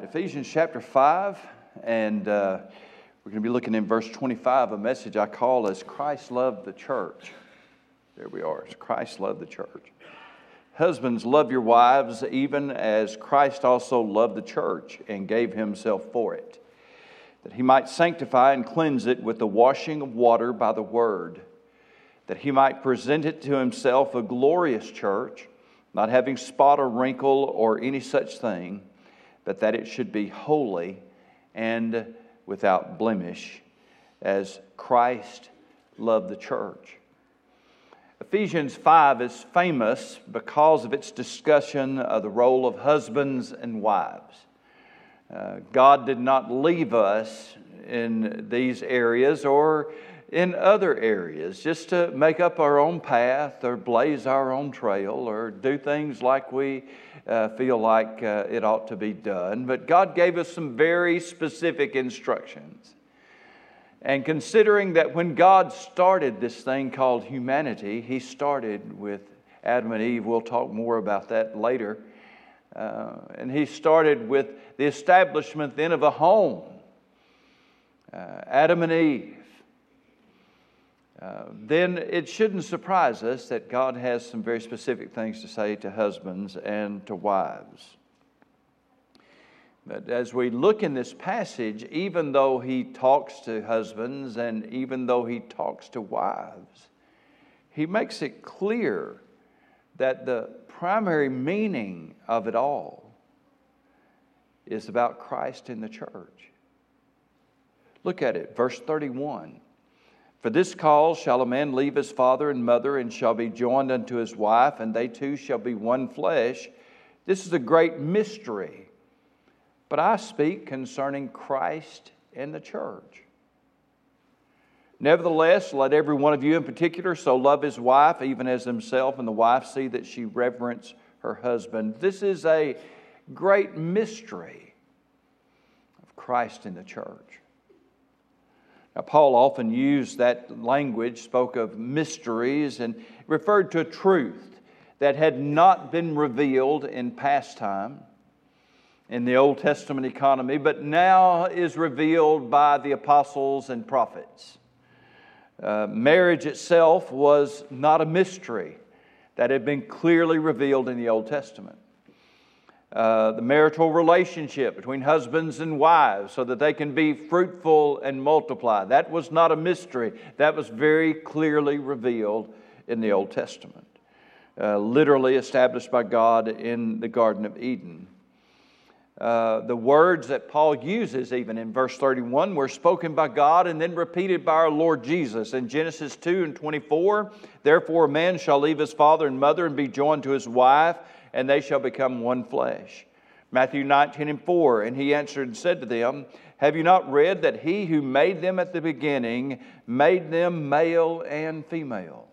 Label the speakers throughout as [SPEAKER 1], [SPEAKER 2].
[SPEAKER 1] right, Ephesians chapter 5, and uh, we're going to be looking in verse 25, a message I call as Christ loved the church. There we are, as Christ loved the church. Husbands, love your wives even as Christ also loved the church and gave himself for it, that he might sanctify and cleanse it with the washing of water by the word, that he might present it to himself a glorious church, not having spot or wrinkle or any such thing but that it should be holy and without blemish, as Christ loved the church. Ephesians 5 is famous because of its discussion of the role of husbands and wives. Uh, God did not leave us in these areas or in other areas just to make up our own path or blaze our own trail or do things like we uh, feel like uh, it ought to be done, but God gave us some very specific instructions. And considering that when God started this thing called humanity, He started with Adam and Eve. We'll talk more about that later. Uh, and He started with the establishment then of a home. Uh, Adam and Eve. Then it shouldn't surprise us that God has some very specific things to say to husbands and to wives. But as we look in this passage, even though he talks to husbands and even though he talks to wives, he makes it clear that the primary meaning of it all is about Christ in the church. Look at it, verse 31. For this cause shall a man leave his father and mother and shall be joined unto his wife, and they two shall be one flesh. This is a great mystery. But I speak concerning Christ and the church. Nevertheless, let every one of you in particular so love his wife, even as himself, and the wife see that she reverence her husband. This is a great mystery of Christ in the church. Now, Paul often used that language, spoke of mysteries, and referred to a truth that had not been revealed in past time in the Old Testament economy, but now is revealed by the apostles and prophets. Uh, marriage itself was not a mystery that had been clearly revealed in the Old Testament. Uh, the marital relationship between husbands and wives so that they can be fruitful and multiply. That was not a mystery, that was very clearly revealed in the Old Testament, uh, literally established by God in the Garden of Eden. Uh, the words that Paul uses, even in verse 31, were spoken by God and then repeated by our Lord Jesus. In Genesis 2 and 24, therefore a man shall leave his father and mother and be joined to his wife and they shall become one flesh. Matthew 19 and 4, and he answered and said to them, Have you not read that he who made them at the beginning made them male and female?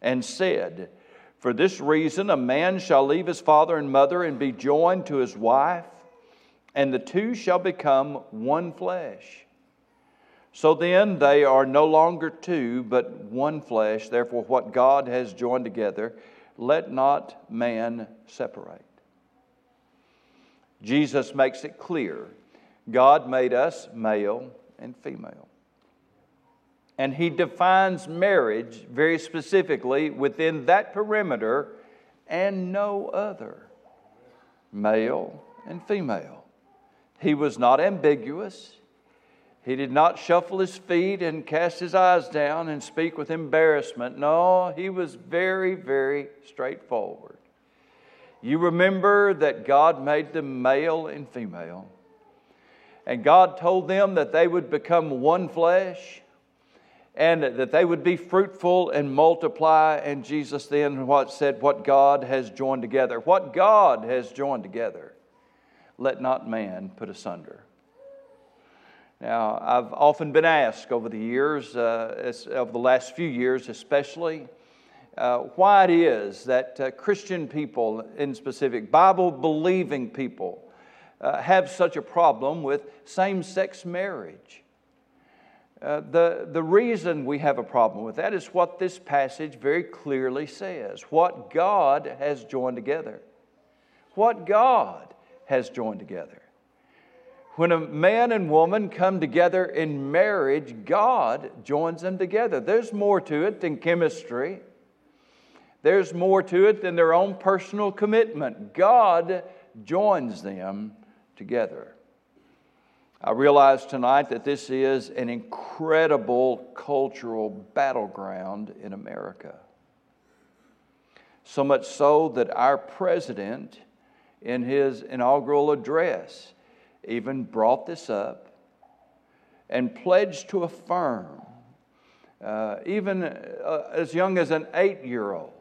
[SPEAKER 1] And said, For this reason a man shall leave his father and mother and be joined to his wife, and the two shall become one flesh. So then they are no longer two, but one flesh. Therefore, what God has joined together, let not man separate. Jesus makes it clear God made us male and female. And he defines marriage very specifically within that perimeter and no other male and female. He was not ambiguous. He did not shuffle his feet and cast his eyes down and speak with embarrassment. No, he was very, very straightforward. You remember that God made them male and female. And God told them that they would become one flesh and that they would be fruitful and multiply. And Jesus then what said, What God has joined together. What God has joined together, let not man put asunder. Now, I've often been asked over the years, uh, over the last few years especially, uh, why it is that uh, Christian people, in specific, Bible believing people, uh, have such a problem with same sex marriage. Uh, the, the reason we have a problem with that is what this passage very clearly says what God has joined together. What God has joined together. When a man and woman come together in marriage, God joins them together. There's more to it than chemistry. There's more to it than their own personal commitment. God joins them together. I realize tonight that this is an incredible cultural battleground in America. So much so that our president, in his inaugural address, even brought this up and pledged to affirm, uh, even uh, as young as an eight year old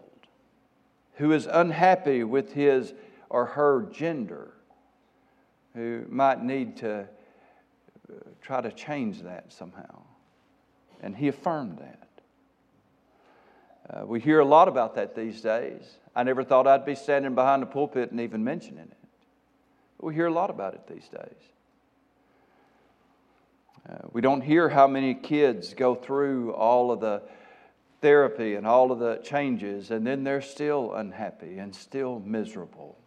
[SPEAKER 1] who is unhappy with his or her gender, who might need to uh, try to change that somehow. And he affirmed that. Uh, we hear a lot about that these days. I never thought I'd be standing behind the pulpit and even mentioning it. We hear a lot about it these days. Uh, we don't hear how many kids go through all of the therapy and all of the changes, and then they're still unhappy and still miserable.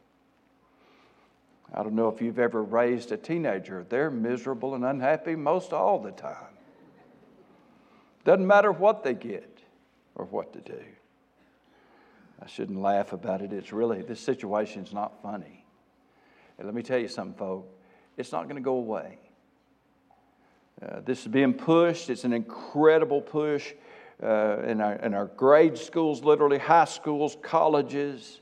[SPEAKER 1] I don't know if you've ever raised a teenager, they're miserable and unhappy most all the time. Doesn't matter what they get or what to do. I shouldn't laugh about it. It's really, this situation's not funny. And let me tell you something, folks. It's not going to go away. Uh, this is being pushed. It's an incredible push uh, in, our, in our grade schools, literally high schools, colleges,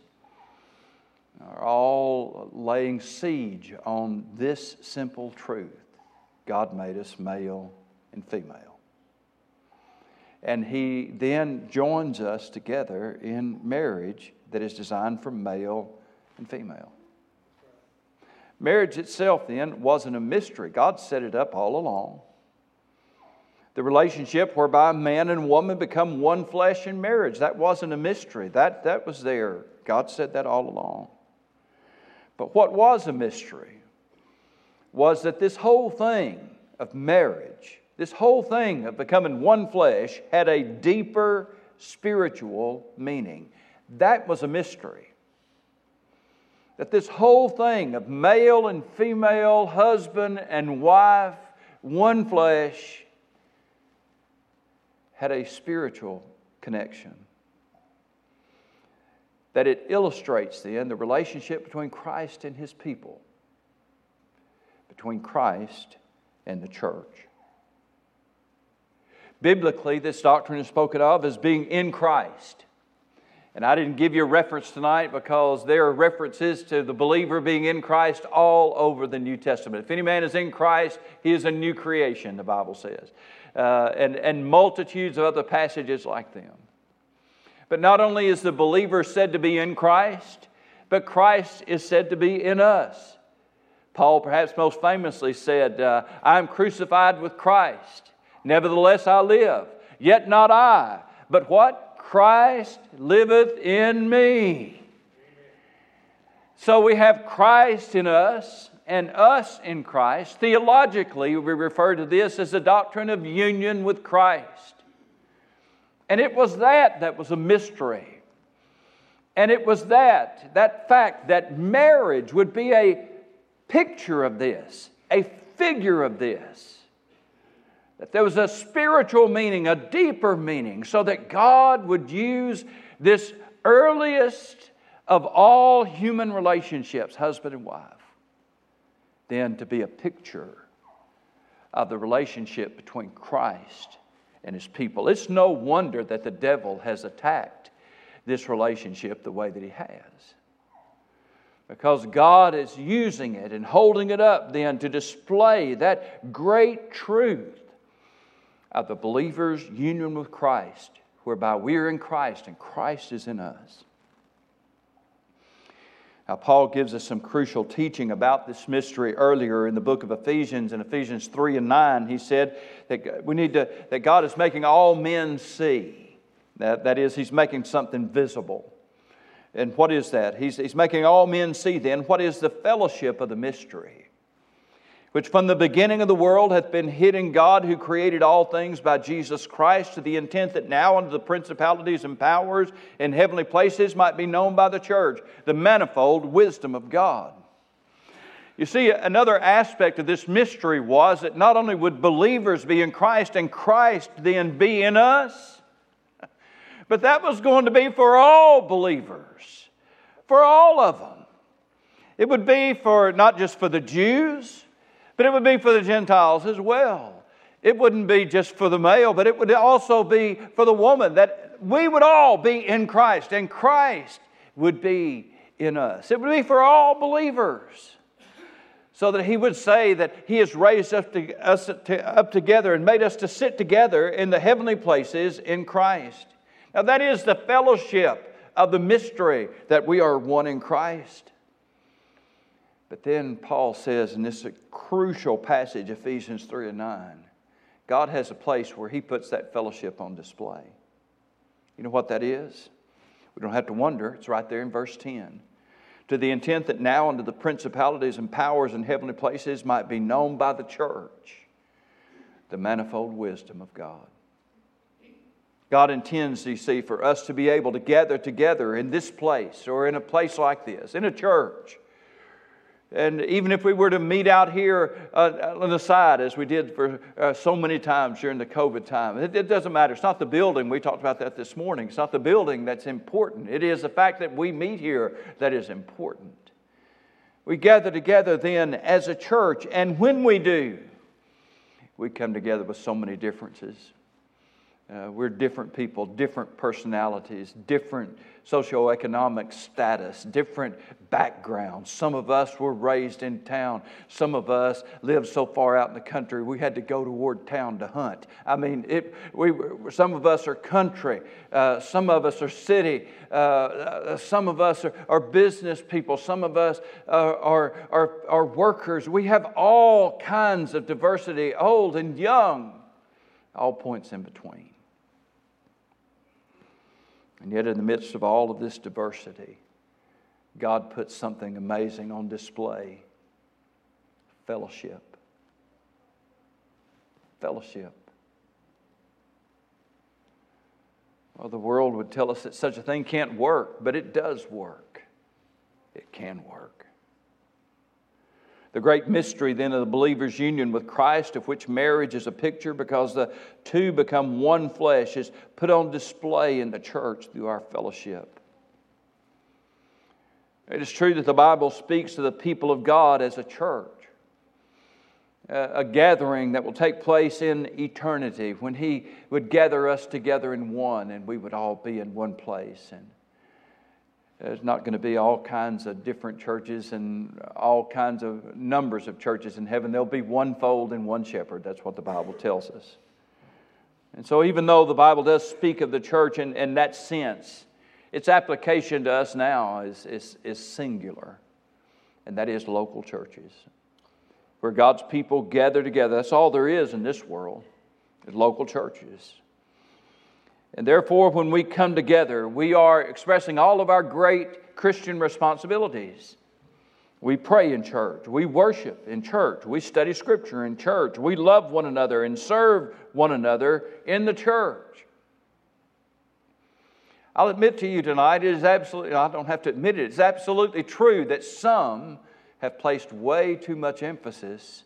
[SPEAKER 1] are all laying siege on this simple truth God made us male and female. And He then joins us together in marriage that is designed for male and female. Marriage itself, then, wasn't a mystery. God set it up all along. The relationship whereby man and woman become one flesh in marriage, that wasn't a mystery. That, that was there. God said that all along. But what was a mystery was that this whole thing of marriage, this whole thing of becoming one flesh, had a deeper spiritual meaning. That was a mystery that this whole thing of male and female, husband and wife, one flesh, had a spiritual connection. That it illustrates then the relationship between Christ and his people, between Christ and the church. Biblically, this doctrine is spoken of as being in Christ. And I didn't give you a reference tonight because there are references to the believer being in Christ all over the New Testament. If any man is in Christ, he is a new creation, the Bible says. Uh, and, and multitudes of other passages like them. But not only is the believer said to be in Christ, but Christ is said to be in us. Paul, perhaps most famously, said, uh, I am crucified with Christ. Nevertheless, I live. Yet not I, but what? Christ liveth in me. So we have Christ in us and us in Christ. Theologically, we refer to this as the doctrine of union with Christ. And it was that that was a mystery. And it was that, that fact that marriage would be a picture of this, a figure of this that there was a spiritual meaning, a deeper meaning, so that God would use this earliest of all human relationships, husband and wife, then to be a picture of the relationship between Christ and his people. It's no wonder that the devil has attacked this relationship the way that he has. Because God is using it and holding it up then to display that great truth of the believer's union with Christ, whereby we are in Christ and Christ is in us. Now, Paul gives us some crucial teaching about this mystery earlier in the book of Ephesians. In Ephesians 3 and 9, he said that we need to, that God is making all men see. That, that is, he's making something visible. And what is that? He's, he's making all men see then what is the fellowship of the mystery which from the beginning of the world hath been hid in God who created all things by Jesus Christ, to the intent that now unto the principalities and powers in heavenly places might be known by the church the manifold wisdom of God. You see, another aspect of this mystery was that not only would believers be in Christ and Christ then be in us, but that was going to be for all believers, for all of them. It would be for not just for the Jews, but it would be for the Gentiles as well. It wouldn't be just for the male, but it would also be for the woman, that we would all be in Christ, and Christ would be in us. It would be for all believers so that he would say that he has raised to, us to, up together and made us to sit together in the heavenly places in Christ. Now, that is the fellowship of the mystery that we are one in Christ. But then Paul says in this is a crucial passage, Ephesians 3 and 9, God has a place where he puts that fellowship on display. You know what that is? We don't have to wonder, it's right there in verse 10 to the intent that now unto the principalities and powers in heavenly places might be known by the church the manifold wisdom of God. God intends, you see, for us to be able to gather together in this place or in a place like this, in a church, and even if we were to meet out here uh, on the side, as we did for uh, so many times during the COVID time, it, it, doesn't matter. It's not the building. We talked about that this morning. It's not the building that's important. It is the fact that we meet here that is important. We gather together then as a church, and when we do, we come together with so many differences. Uh, we're different people, different personalities, different socioeconomic status, different backgrounds. Some of us were raised in town. Some of us lived so far out in the country we had to go toward town to hunt. I mean, it, we, some of us are country. Uh, some of us are city. Uh, uh some of us are, are, business people. Some of us are, are, are, are workers. We have all kinds of diversity, old and young, all points in between. And yet, in the midst of all of this diversity, God puts something amazing on display fellowship. Fellowship. Well, the world would tell us that such a thing can't work, but it does work. It can work. The great mystery then of the believer's union with Christ, of which marriage is a picture because the two become one flesh, is put on display in the church through our fellowship. It is true that the Bible speaks to the people of God as a church, a gathering that will take place in eternity when He would gather us together in one and we would all be in one place. And there's not going to be all kinds of different churches and all kinds of numbers of churches in heaven. There'll be one fold and one shepherd. That's what the Bible tells us. And so, even though the Bible does speak of the church in, in that sense, its application to us now is, is, is singular, and that is local churches where God's people gather together. That's all there is in this world, is local churches. And therefore, when we come together, we are expressing all of our great Christian responsibilities. We pray in church. We worship in church. We study Scripture in church. We love one another and serve one another in the church. I'll admit to you tonight, it is absolutely, I don't have to admit it, it's absolutely true that some have placed way too much emphasis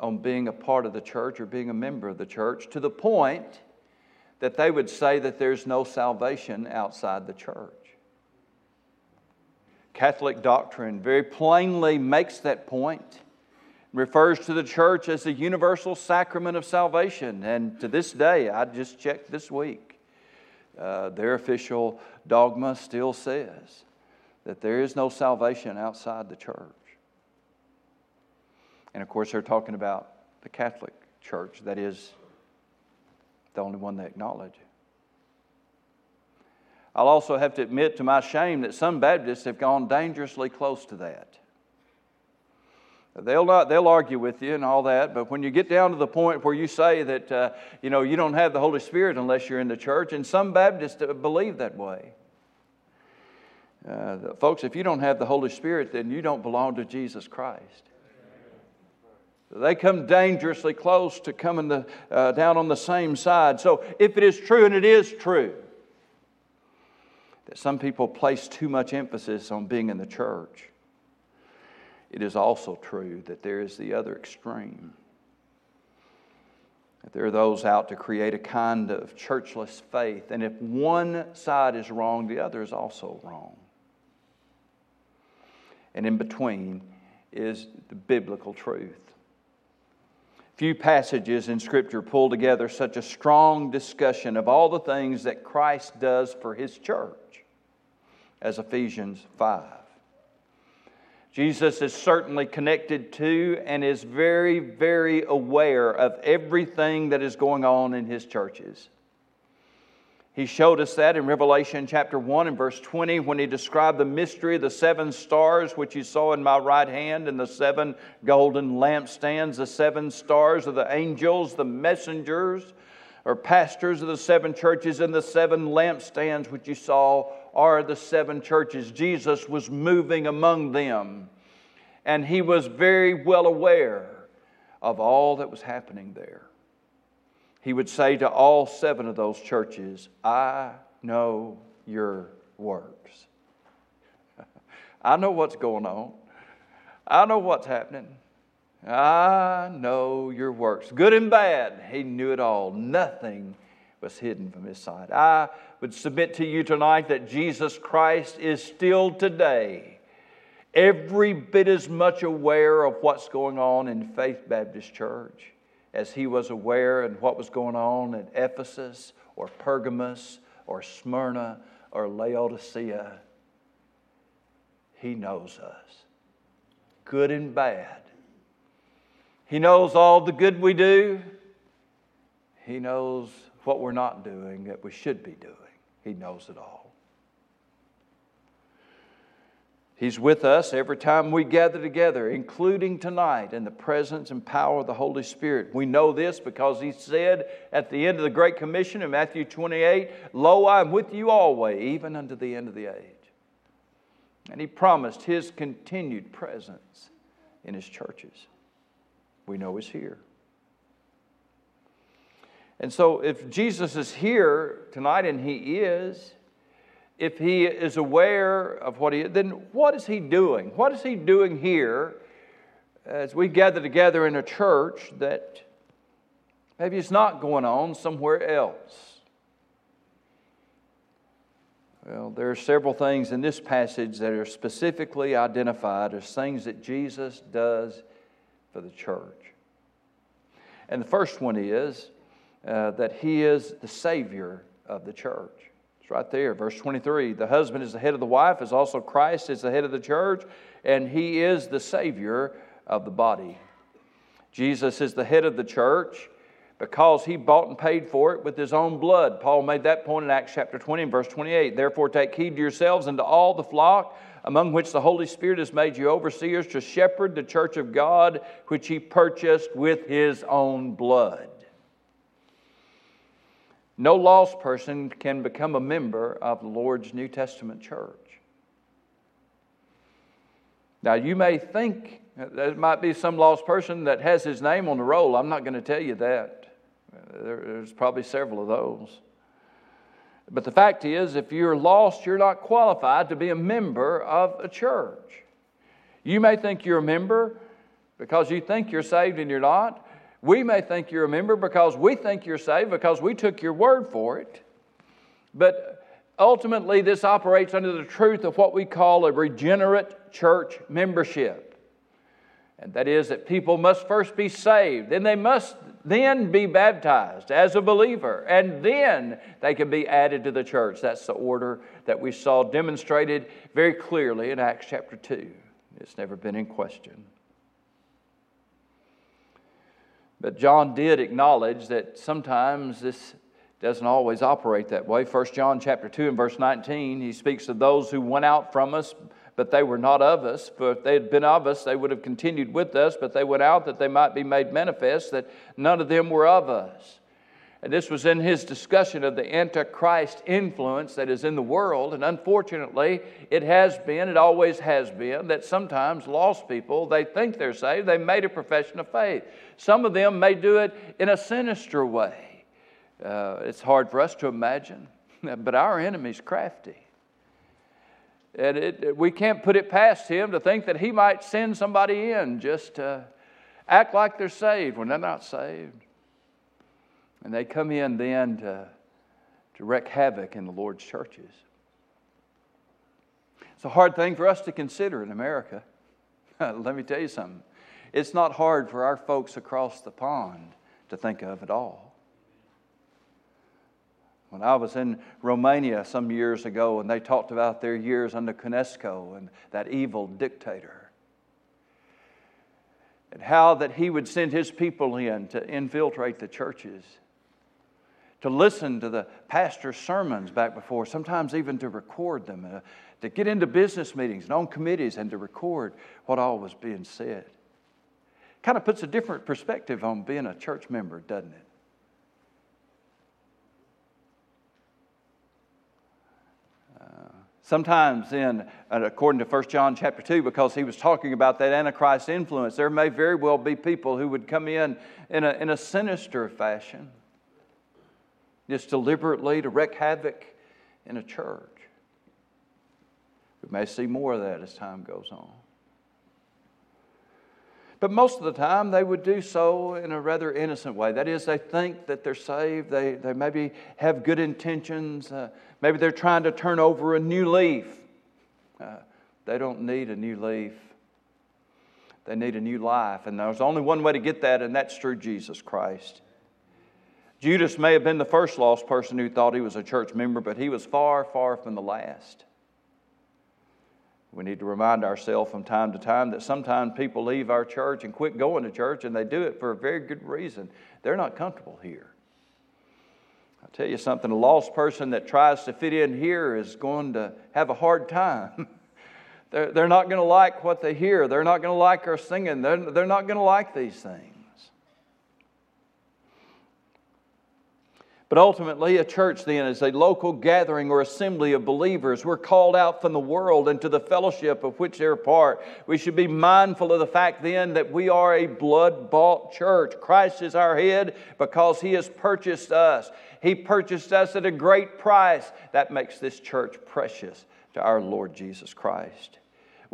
[SPEAKER 1] on being a part of the church or being a member of the church to the point that they would say that there's no salvation outside the church. Catholic doctrine very plainly makes that point, refers to the church as the universal sacrament of salvation. And to this day, I just checked this week, uh, their official dogma still says that there is no salvation outside the church. And of course, they're talking about the Catholic Church, that is the only one they acknowledge. I'll also have to admit to my shame that some Baptists have gone dangerously close to that. They'll, not, they'll argue with you and all that, but when you get down to the point where you say that uh, you, know, you don't have the Holy Spirit unless you're in the church, and some Baptists believe that way. Uh, folks, if you don't have the Holy Spirit, then you don't belong to Jesus Christ. They come dangerously close to coming the, uh, down on the same side. So, if it is true, and it is true, that some people place too much emphasis on being in the church, it is also true that there is the other extreme. That there are those out to create a kind of churchless faith, and if one side is wrong, the other is also wrong. And in between is the biblical truth. Few passages in Scripture pull together such a strong discussion of all the things that Christ does for His church as Ephesians 5. Jesus is certainly connected to and is very, very aware of everything that is going on in his churches. He showed us that in Revelation chapter 1 and verse 20 when he described the mystery of the seven stars, which you saw in my right hand, and the seven golden lampstands. The seven stars are the angels, the messengers, or pastors of the seven churches, and the seven lampstands, which you saw, are the seven churches. Jesus was moving among them, and he was very well aware of all that was happening there. He would say to all seven of those churches, I know your works. I know what's going on. I know what's happening. I know your works, good and bad. He knew it all. Nothing was hidden from his sight. I would submit to you tonight that Jesus Christ is still today every bit as much aware of what's going on in Faith Baptist Church as he was aware of what was going on at Ephesus or Pergamos or Smyrna or Laodicea. He knows us, good and bad. He knows all the good we do. He knows what we're not doing that we should be doing. He knows it all. He's with us every time we gather together, including tonight in the presence and power of the Holy Spirit. We know this because He said at the end of the Great Commission in Matthew 28 Lo, I am with you always, even unto the end of the age. And He promised His continued presence in His churches. We know He's here. And so, if Jesus is here tonight, and He is, if He is aware of what He is, then what is He doing? What is He doing here as we gather together in a church that maybe is not going on somewhere else? Well, there are several things in this passage that are specifically identified as things that Jesus does for the church. And the first one is uh, that he is the Savior of the church. It's right there, verse 23. The husband is the head of the wife, as also Christ is the head of the church, and he is the Savior of the body. Jesus is the head of the church because he bought and paid for it with his own blood. Paul made that point in Acts chapter 20 and verse 28. Therefore, take heed to yourselves and to all the flock among which the Holy Spirit has made you overseers to shepherd the church of God, which he purchased with his own blood. No lost person can become a member of the Lord's New Testament church. Now, you may think there might be some lost person that has his name on the roll. I'm not going to tell you that. There's probably several of those. But the fact is, if you're lost, you're not qualified to be a member of a church. You may think you're a member because you think you're saved and you're not. We may think you're a member because we think you're saved because we took your word for it. But ultimately, this operates under the truth of what we call a regenerate church membership. And that is that people must first be saved, then they must then be baptized as a believer, and then they can be added to the church. That's the order that we saw demonstrated very clearly in Acts chapter 2. It's never been in question. But John did acknowledge that sometimes this doesn't always operate that way. 1 John chapter 2 and verse 19, he speaks of those who went out from us, but they were not of us. For if they had been of us, they would have continued with us, but they went out that they might be made manifest that none of them were of us. And this was in his discussion of the Antichrist influence that is in the world. And unfortunately, it has been, it always has been, that sometimes lost people, they think they're saved, they made a profession of faith. Some of them may do it in a sinister way. Uh, it's hard for us to imagine, but our enemy's crafty. And it, we can't put it past him to think that he might send somebody in just to act like they're saved when they're not saved. And they come in then to, to wreak havoc in the Lord's churches. It's a hard thing for us to consider in America. Let me tell you something. It's not hard for our folks across the pond to think of at all. When I was in Romania some years ago and they talked about their years under Ceausescu and that evil dictator, and how that he would send his people in to infiltrate the churches, to listen to the pastor's sermons back before, sometimes even to record them, uh, to get into business meetings and on committees and to record what all was being said. Kind of puts a different perspective on being a church member, doesn't it? Sometimes in, uh, according to 1 John chapter 2, because he was talking about that Antichrist influence, there may very well be people who would come in in a, in a sinister fashion, just deliberately to wreak havoc in a church. We may see more of that as time goes on. But most of the time, they would do so in a rather innocent way. That is, they think that they're saved, they, they maybe have good intentions, uh, maybe they're trying to turn over a new leaf. Uh, they don't need a new leaf, they need a new life. And there's only one way to get that, and that's through Jesus Christ. Judas may have been the first lost person who thought he was a church member, but he was far, far from the last. We need to remind ourselves from time to time that sometimes people leave our church and quit going to church, and they do it for a very good reason. They're not comfortable here. I'll tell you something a lost person that tries to fit in here is going to have a hard time. they're, they're not going to like what they hear, they're not going to like our singing, they're, they're not going to like these things. But ultimately, a church then is a local gathering or assembly of believers. We're called out from the world into the fellowship of which they're part. We should be mindful of the fact then that we are a blood bought church. Christ is our head because he has purchased us. He purchased us at a great price. That makes this church precious to our Lord Jesus Christ.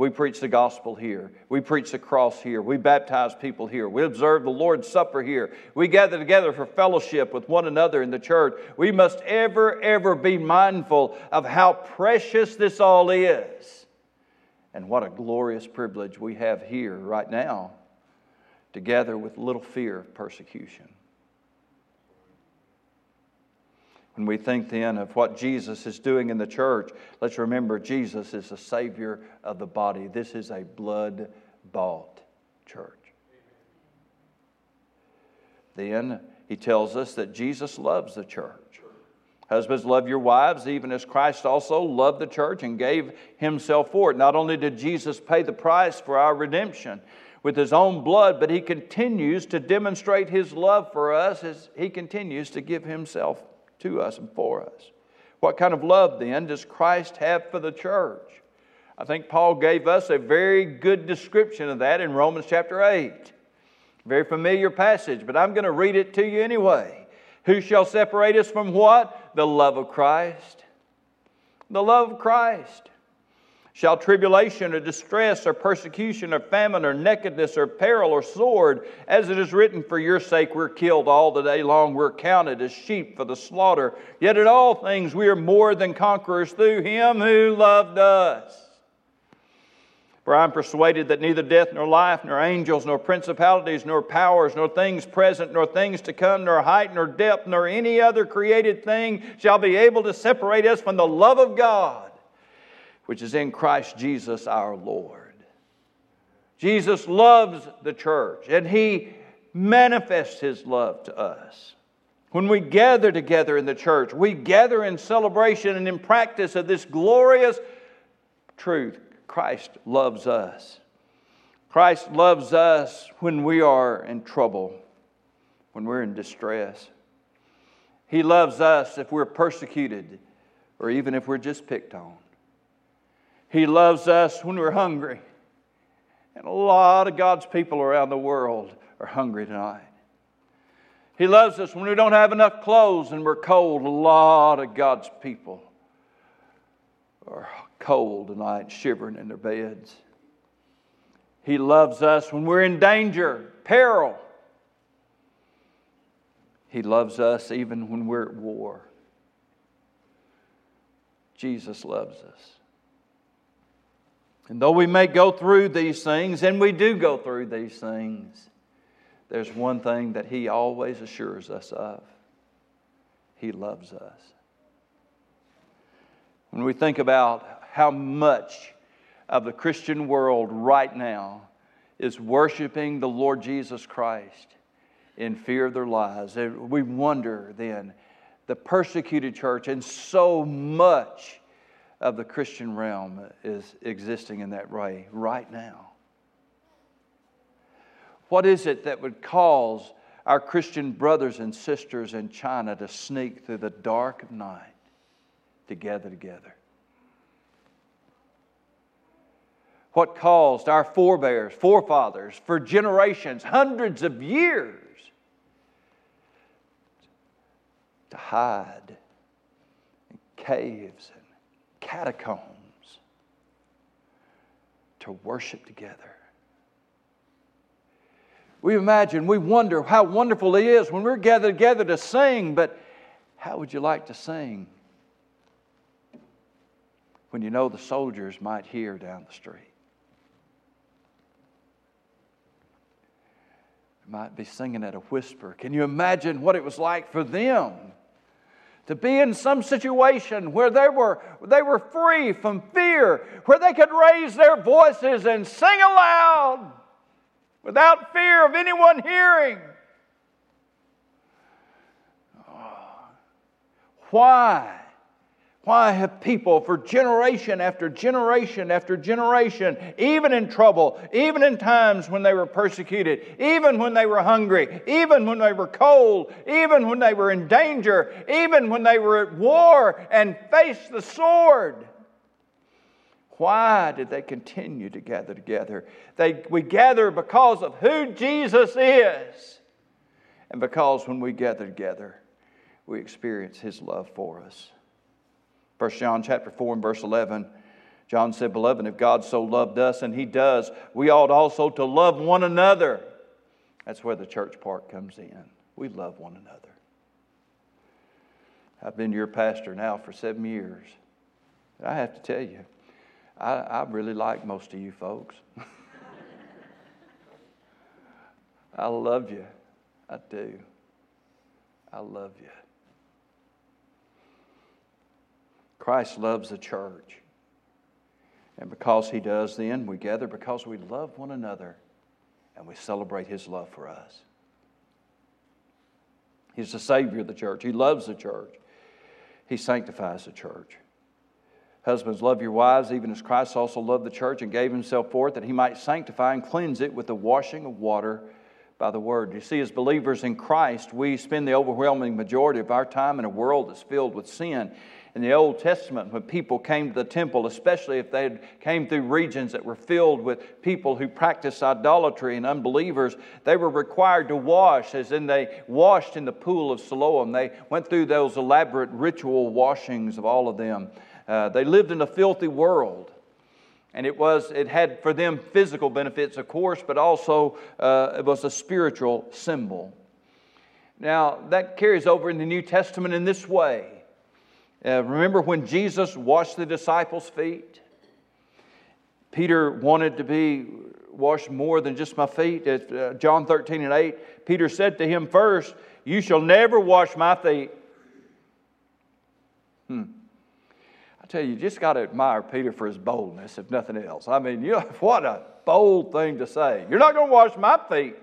[SPEAKER 1] We preach the gospel here. We preach the cross here. We baptize people here. We observe the Lord's Supper here. We gather together for fellowship with one another in the church. We must ever, ever be mindful of how precious this all is. And what a glorious privilege we have here right now to gather with little fear of persecution. When we think then of what Jesus is doing in the church, let's remember Jesus is the Savior of the body. This is a blood bought church. Then he tells us that Jesus loves the church. Husbands, love your wives, even as Christ also loved the church and gave himself for it. Not only did Jesus pay the price for our redemption with his own blood, but he continues to demonstrate his love for us as he continues to give himself to us and for us. What kind of love then does Christ have for the church? I think Paul gave us a very good description of that in Romans chapter 8. Very familiar passage, but I'm going to read it to you anyway. Who shall separate us from what? The love of Christ. The love of Christ. Shall tribulation or distress or persecution or famine or nakedness or peril or sword, as it is written, For your sake we're killed all the day long, we're counted as sheep for the slaughter. Yet in all things we are more than conquerors through him who loved us. For I'm persuaded that neither death nor life, nor angels, nor principalities, nor powers, nor things present, nor things to come, nor height, nor depth, nor any other created thing shall be able to separate us from the love of God which is in Christ Jesus our Lord. Jesus loves the church and he manifests his love to us. When we gather together in the church, we gather in celebration and in practice of this glorious truth Christ loves us. Christ loves us when we are in trouble, when we're in distress. He loves us if we're persecuted or even if we're just picked on. He loves us when we're hungry. And a lot of God's people around the world are hungry tonight. He loves us when we don't have enough clothes and we're cold. A lot of God's people are cold tonight, shivering in their beds. He loves us when we're in danger, peril. He loves us even when we're at war. Jesus loves us. And though we may go through these things, and we do go through these things, there's one thing that He always assures us of He loves us. When we think about how much of the Christian world right now is worshiping the Lord Jesus Christ in fear of their lives, we wonder then the persecuted church, and so much of the Christian realm is existing in that way right now. What is it that would cause our Christian brothers and sisters in China to sneak through the dark of night to gather together? What caused our forebears, forefathers, for generations, hundreds of years, to hide in caves catacombs to worship together. We imagine, we wonder how wonderful it is when we're gathered together to sing, but how would you like to sing when you know the soldiers might hear down the street? might be singing at a whisper. Can you imagine what it was like for them to be in some situation where they were, they were free from fear, where they could raise their voices and sing aloud without fear of anyone hearing. Oh, why? Why have people for generation after generation after generation, even in trouble, even in times when they were persecuted, even when they were hungry, even when they were cold, even when they were in danger, even when they were at war and faced the sword? Why did they continue to gather together? They, we gather because of who Jesus is, and because when we gather together, we experience His love for us. 1 John chapter 4 and verse 11. John said, Beloved, if God so loved us, and He does, we ought also to love one another. That's where the church part comes in. We love one another. I've been your pastor now for seven years. And I have to tell you, I, I really like most of you folks. I love you. I do. I love you. Christ loves the church. And because he does, then we gather because we love one another and we celebrate his love for us. He's the Savior of the church. He loves the church. He sanctifies the church. Husbands, love your wives, even as Christ also loved the church and gave himself for it, that he might sanctify and cleanse it with the washing of water by the word. You see, as believers in Christ, we spend the overwhelming majority of our time in a world that's filled with sin in the Old Testament when people came to the temple, especially if they came through regions that were filled with people who practiced idolatry and unbelievers, they were required to wash, as in they washed in the pool of Siloam. They went through those elaborate ritual washings of all of them. Uh, they lived in a filthy world. And it was, it had for them physical benefits, of course, but also uh, it was a spiritual symbol. Now, that carries over in the New Testament in this way. Uh, remember when Jesus washed the disciples' feet? Peter wanted to be washed more than just my feet. Uh, John 13 and 8, Peter said to him first, You shall never wash my feet. Hmm. I tell you, you just got to admire Peter for his boldness, if nothing else. I mean, you know, what a bold thing to say. You're not going to wash my feet.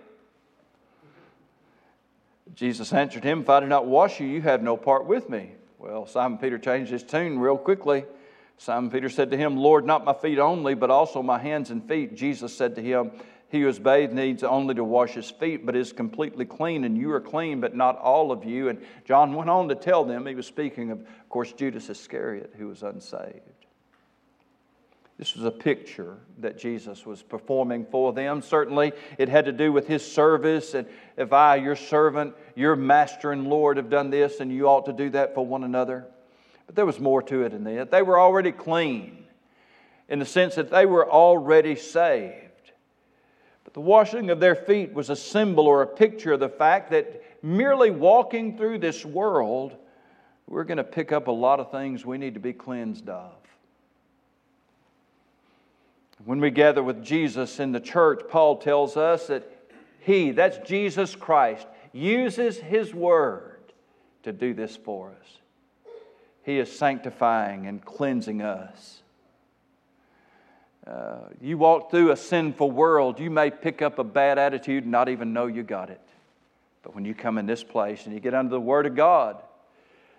[SPEAKER 1] Jesus answered him, If I do not wash you, you have no part with me. Well, Simon Peter changed his tune real quickly. Simon Peter said to him, Lord, not my feet only, but also my hands and feet. Jesus said to him, He who is bathed needs only to wash his feet, but is completely clean, and you are clean, but not all of you. And John went on to tell them, he was speaking of, of course, Judas Iscariot, who was unsaved. This was a picture that Jesus was performing for them. Certainly, it had to do with his service. And if I, your servant, your master and Lord, have done this, and you ought to do that for one another. But there was more to it than that. They were already clean. in the sense that they were already saved. But the washing of their feet was a symbol or a picture of the fact that merely walking through this world, we're going to pick up a lot of things we need to be cleansed of. When we gather with Jesus in the church, Paul tells us that He, that's Jesus Christ, uses His Word to do this for us. He is sanctifying and cleansing us. Uh, you walk through a sinful world, you may pick up a bad attitude and not even know you got it. But when you come in this place and you get under the Word of God,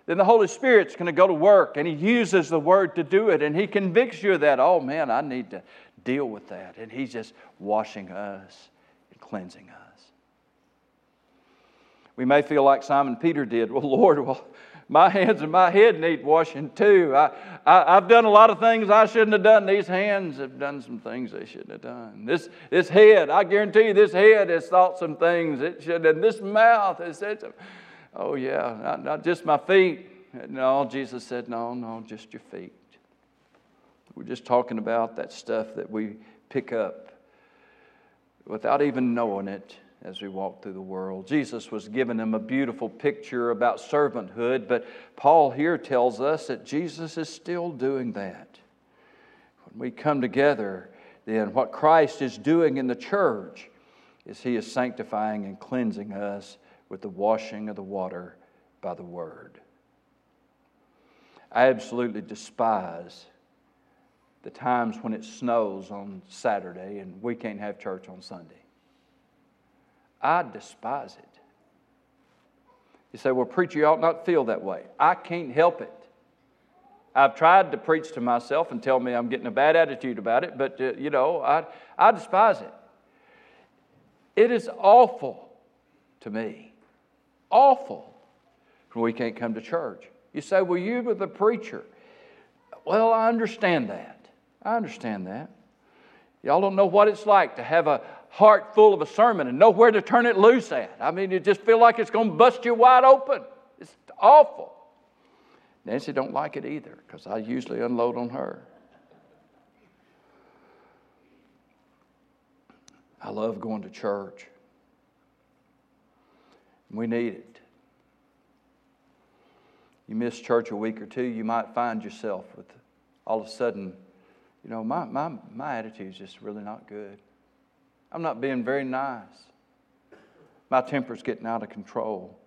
[SPEAKER 1] then the Holy Spirit's going to go to work and He uses the Word to do it and He convicts you of that. Oh man, I need to deal with that. And He's just washing us and cleansing us. We may feel like Simon Peter did. Well, Lord, well, my hands and my head need washing too. I, I, have done a lot of things I shouldn't have done. These hands have done some things they shouldn't have done. This, this head, I guarantee you, this head has thought some things it should. And this mouth has said some. Oh, yeah, not, not just my feet. No, Jesus said, no, no, just your feet. We're just talking about that stuff that we pick up without even knowing it as we walk through the world. Jesus was giving them a beautiful picture about servanthood, but Paul here tells us that Jesus is still doing that. When we come together, then what Christ is doing in the church is he is sanctifying and cleansing us with the washing of the water by the word. I absolutely despise the times when it snows on Saturday and we can't have church on Sunday. I despise it. You say, well, preacher, you ought not feel that way. I can't help it. I've tried to preach to myself and tell me I'm getting a bad attitude about it, but, uh, you know, I, I despise it. It is awful to me. Awful when we can't come to church. You say, well, you were the preacher. Well, I understand that. I understand that. Y'all don't know what it's like to have a heart full of a sermon and know where to turn it loose at. I mean, you just feel like it's going to bust you wide open. It's awful. Nancy don't like it either because I usually unload on her. I love going to church. We need it. You miss church a week or two, you might find yourself with all of a sudden you know, my, my, my attitude is just really not good. I'm not being very nice. My temper's getting out of control.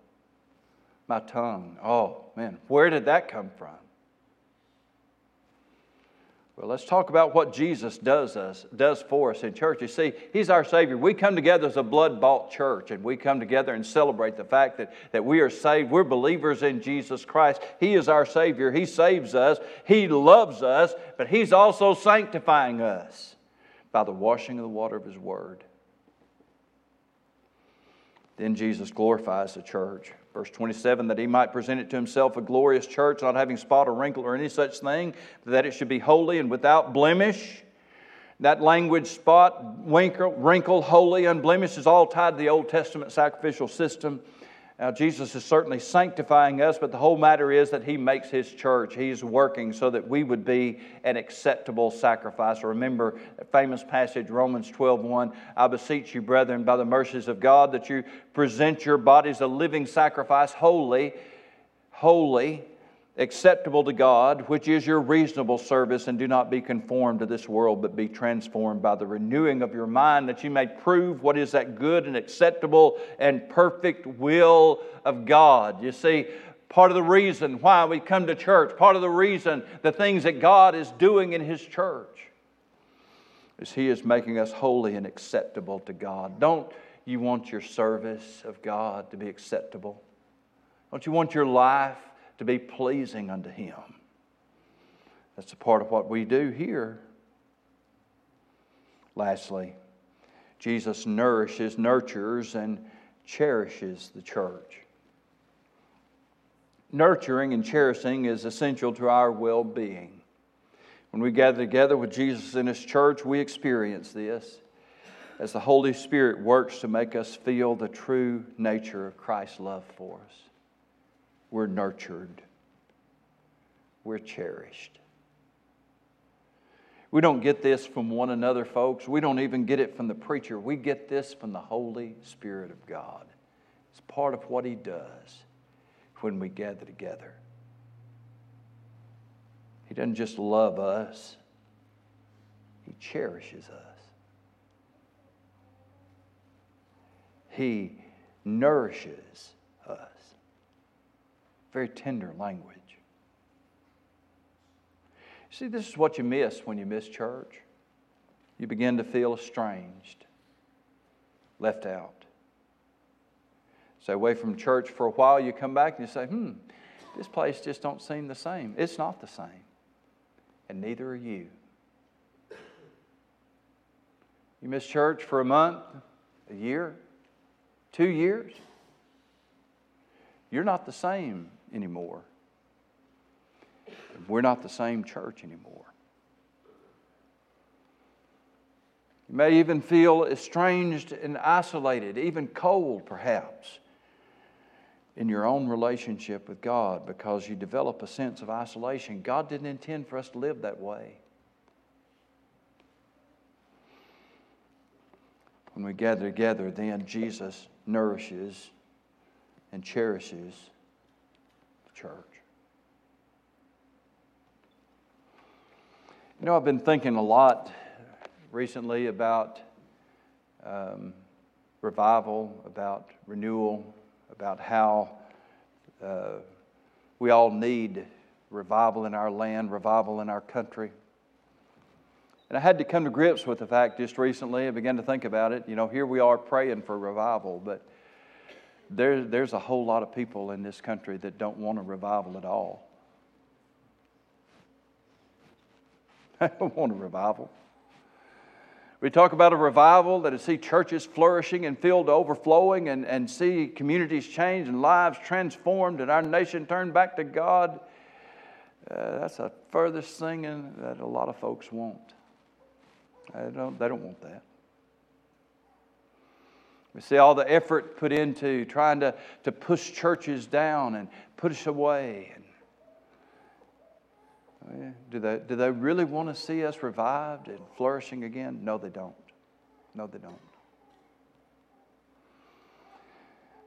[SPEAKER 1] My tongue, oh man, where did that come from? Well, let's talk about what Jesus does us does for us in church. You see, He's our Savior. We come together as a blood-bought church, and we come together and celebrate the fact that, that we are saved. We're believers in Jesus Christ. He is our Savior. He saves us. He loves us, but He's also sanctifying us by the washing of the water of His Word. Then Jesus glorifies the church. Verse 27 that he might present it to himself a glorious church, not having spot or wrinkle or any such thing, that it should be holy and without blemish. That language, spot, wrinkle, wrinkle, holy, unblemished, is all tied to the Old Testament sacrificial system. Now, Jesus is certainly sanctifying us, but the whole matter is that He makes His church. He's working so that we would be an acceptable sacrifice. Remember that famous passage, Romans 12 1. I beseech you, brethren, by the mercies of God, that you present your bodies a living sacrifice, holy, holy, acceptable to God, which is your reasonable service, and do not be conformed to this world, but be transformed by the renewing of your mind, that you may prove what is that good and acceptable and perfect will of God. You see, part of the reason why we come to church, part of the reason the things that God is doing in His church, is He is making us holy and acceptable to God. Don't you want your service of God to be acceptable? Don't you want your life? To be pleasing unto Him. That's a part of what we do here. Lastly, Jesus nourishes, nurtures, and cherishes the church. Nurturing and cherishing is essential to our well being. When we gather together with Jesus in His church, we experience this as the Holy Spirit works to make us feel the true nature of Christ's love for us we're nurtured, we're cherished. We don't get this from one another, folks. We don't even get it from the preacher. We get this from the Holy Spirit of God. It's part of what He does when we gather together. He doesn't just love us, He cherishes us. He nourishes. Very tender language. See, this is what you miss when you miss church. You begin to feel estranged, left out. Stay away from church for a while, you come back and you say, hmm, this place just don't seem the same. It's not the same. And neither are you. You miss church for a month, a year, two years. You're not the same anymore. We're not the same church anymore. You may even feel estranged and isolated, even cold, perhaps, in your own relationship with God because you develop a sense of isolation. God didn't intend for us to live that way. When we gather together, then Jesus nourishes and cherishes church. You know, I've been thinking a lot recently about um, revival, about renewal, about how uh, we all need revival in our land, revival in our country. And I had to come to grips with the fact just recently. I began to think about it. You know, here we are praying for revival, but there, there's a whole lot of people in this country that don't want a revival at all. I don't want a revival. We talk about a revival that to see churches flourishing and filled to overflowing and, and see communities change and lives transformed and our nation turned back to God. Uh, that's the furthest thing in, that a lot of folks want. They don't, they don't want that. We see all the effort put into trying to, to push churches down and push away. And, oh, do they, do they really want to see us revived and flourishing again? No, they don't. No, they don't.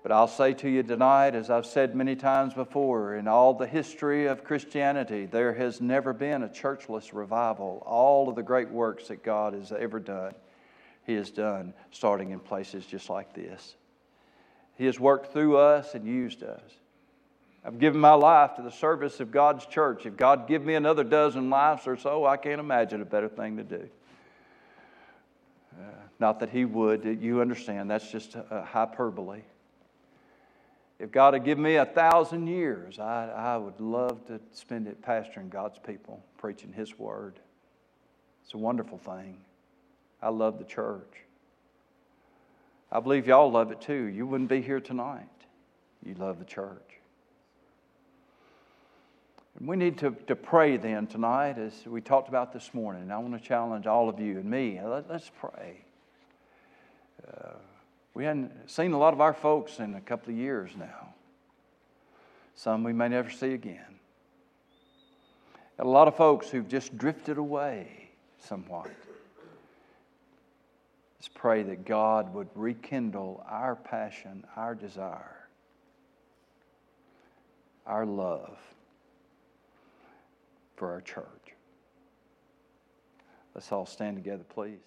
[SPEAKER 1] But I'll say to you tonight, as I've said many times before, in all the history of Christianity, there has never been a churchless revival. All of the great works that God has ever done, He has done starting in places just like this. He has worked through us and used us. I've given my life to the service of God's church. If God give me another dozen lives or so, I can't imagine a better thing to do. Uh, not that He would, you understand, that's just a hyperbole. If God had given me a thousand years, I, I would love to spend it pastoring God's people, preaching His word. It's a wonderful thing. I love the church. I believe y'all love it too. You wouldn't be here tonight. You love the church. And We need to, to pray then tonight, as we talked about this morning. I want to challenge all of you and me. Let, us pray. Uh, we hadn't seen a lot of our folks in a couple of years now. Some we may never see again. Got a lot of folks who've just drifted away somewhat. Let's pray that God would rekindle our passion, our desire, our love for our church. Let's all stand together, please.